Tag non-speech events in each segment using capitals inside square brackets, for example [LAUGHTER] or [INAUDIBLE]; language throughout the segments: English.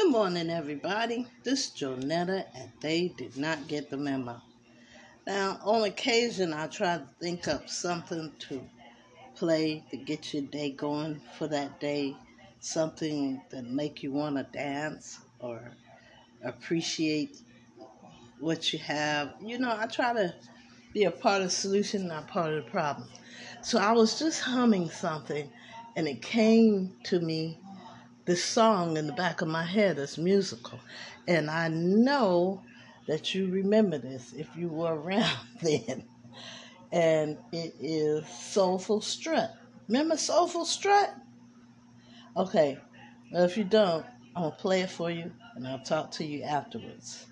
Good morning, everybody. This is Jonetta, and they did not get the memo. Now, on occasion, I try to think up something to play to get your day going for that day, something that make you want to dance or appreciate what you have. You know, I try to be a part of the solution, not part of the problem. So I was just humming something, and it came to me this song in the back of my head is musical. And I know that you remember this if you were [LAUGHS] around then. And it is Soulful Strut. Remember Soulful Strut? Okay, well, if you don't, I'm going to play it for you and I'll talk to you afterwards.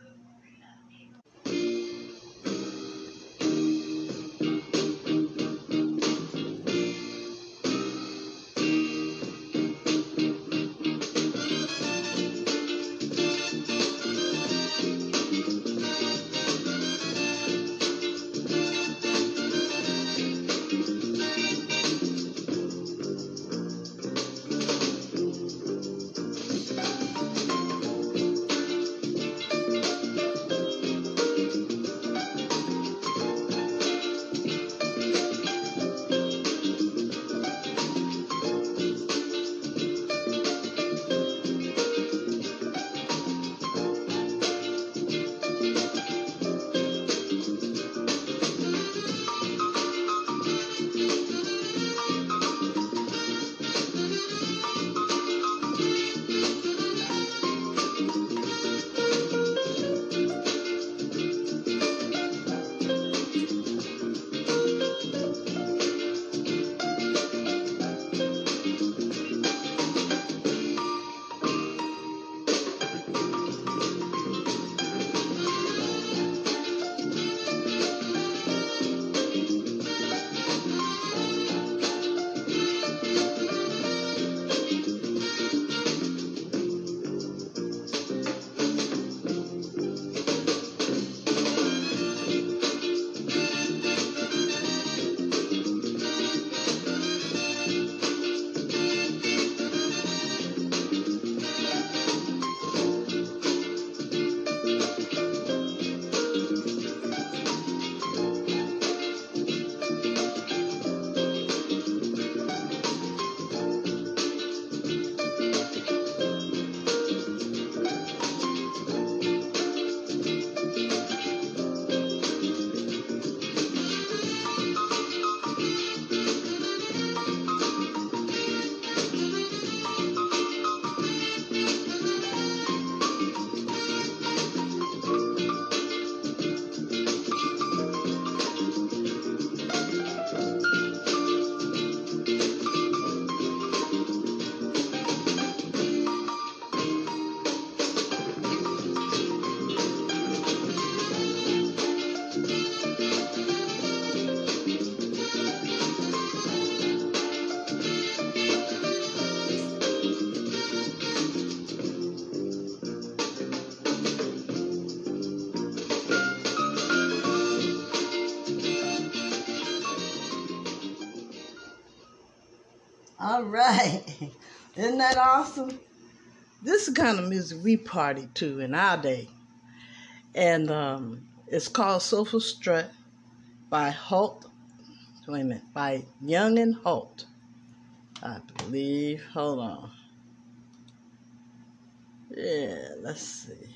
All right. [LAUGHS] Isn't that awesome? This is kind of music we party to in our day. And um, it's called Soulful Strut by Holt. Wait a minute. By Young and Holt. I believe. Hold on. Yeah, let's see.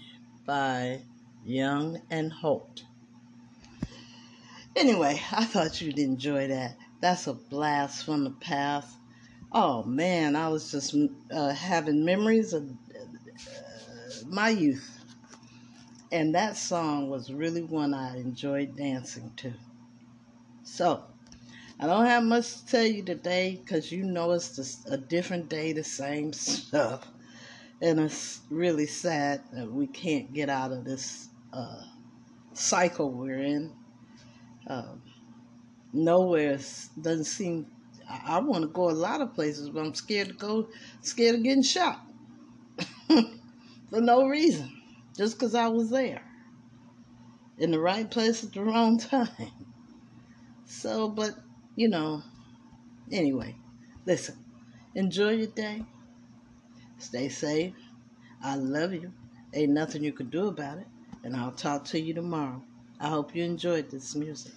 By Young and Holt. Anyway, I thought you'd enjoy that. That's a blast from the past. Oh man, I was just uh, having memories of uh, my youth. And that song was really one I enjoyed dancing to. So, I don't have much to tell you today because you know it's just a different day, the same [LAUGHS] stuff. And it's really sad that we can't get out of this uh, cycle we're in. Um, nowhere doesn't seem I, I want to go a lot of places, but I'm scared to go, scared of getting shot [LAUGHS] for no reason, just because I was there in the right place at the wrong [LAUGHS] time. So, but you know, anyway, listen, enjoy your day, stay safe. I love you. Ain't nothing you can do about it. And I'll talk to you tomorrow. I hope you enjoyed this music.